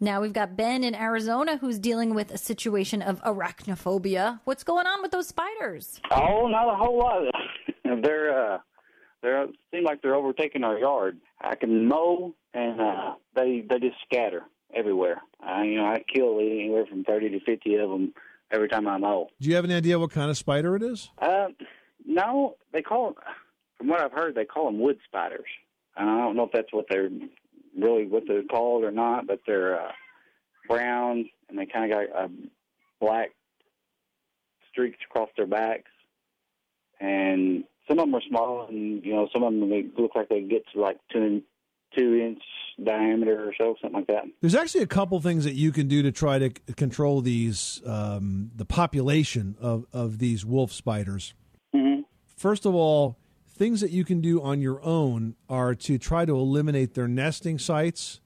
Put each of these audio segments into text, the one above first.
Now we've got Ben in Arizona who's dealing with a situation of arachnophobia. What's going on with those spiders? Oh, not a whole lot. they're uh, they seem like they're overtaking our yard. I can mow, and uh, they they just scatter everywhere. I you know I kill anywhere from thirty to fifty of them every time I mow. Do you have any idea what kind of spider it is? Uh, no, they call from what I've heard they call them wood spiders. I don't know if that's what they're really what they're called or not, but they're uh, brown and they kind of got uh, black streaks across their backs, and some of them are small, and you know some of them they look like they get to like two two inch diameter or so, something like that. There's actually a couple things that you can do to try to control these um, the population of of these wolf spiders. Mm-hmm. First of all, things that you can do on your own are to try to eliminate their nesting sites.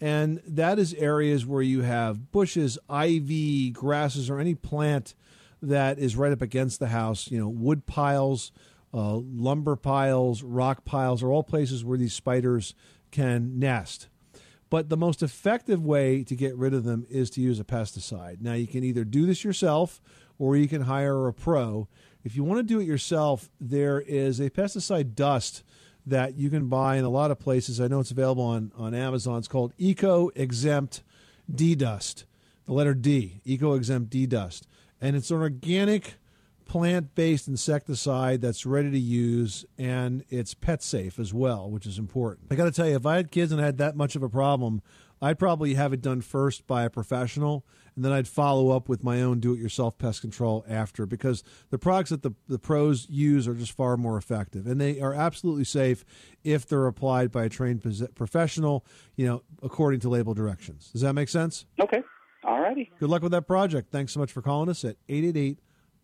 And that is areas where you have bushes, ivy, grasses, or any plant that is right up against the house. You know, wood piles, uh, lumber piles, rock piles are all places where these spiders can nest. But the most effective way to get rid of them is to use a pesticide. Now, you can either do this yourself or you can hire a pro. If you want to do it yourself, there is a pesticide dust that you can buy in a lot of places. I know it's available on, on Amazon. It's called Eco Exempt D Dust, the letter D, Eco Exempt D Dust. And it's an organic plant based insecticide that's ready to use and it's pet safe as well, which is important. I got to tell you, if I had kids and I had that much of a problem, I'd probably have it done first by a professional and then I'd follow up with my own do-it-yourself pest control after because the products that the, the pros use are just far more effective and they are absolutely safe if they're applied by a trained professional, you know, according to label directions. Does that make sense? Okay. All righty. Good luck with that project. Thanks so much for calling us at 888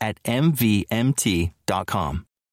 at MVMT.com.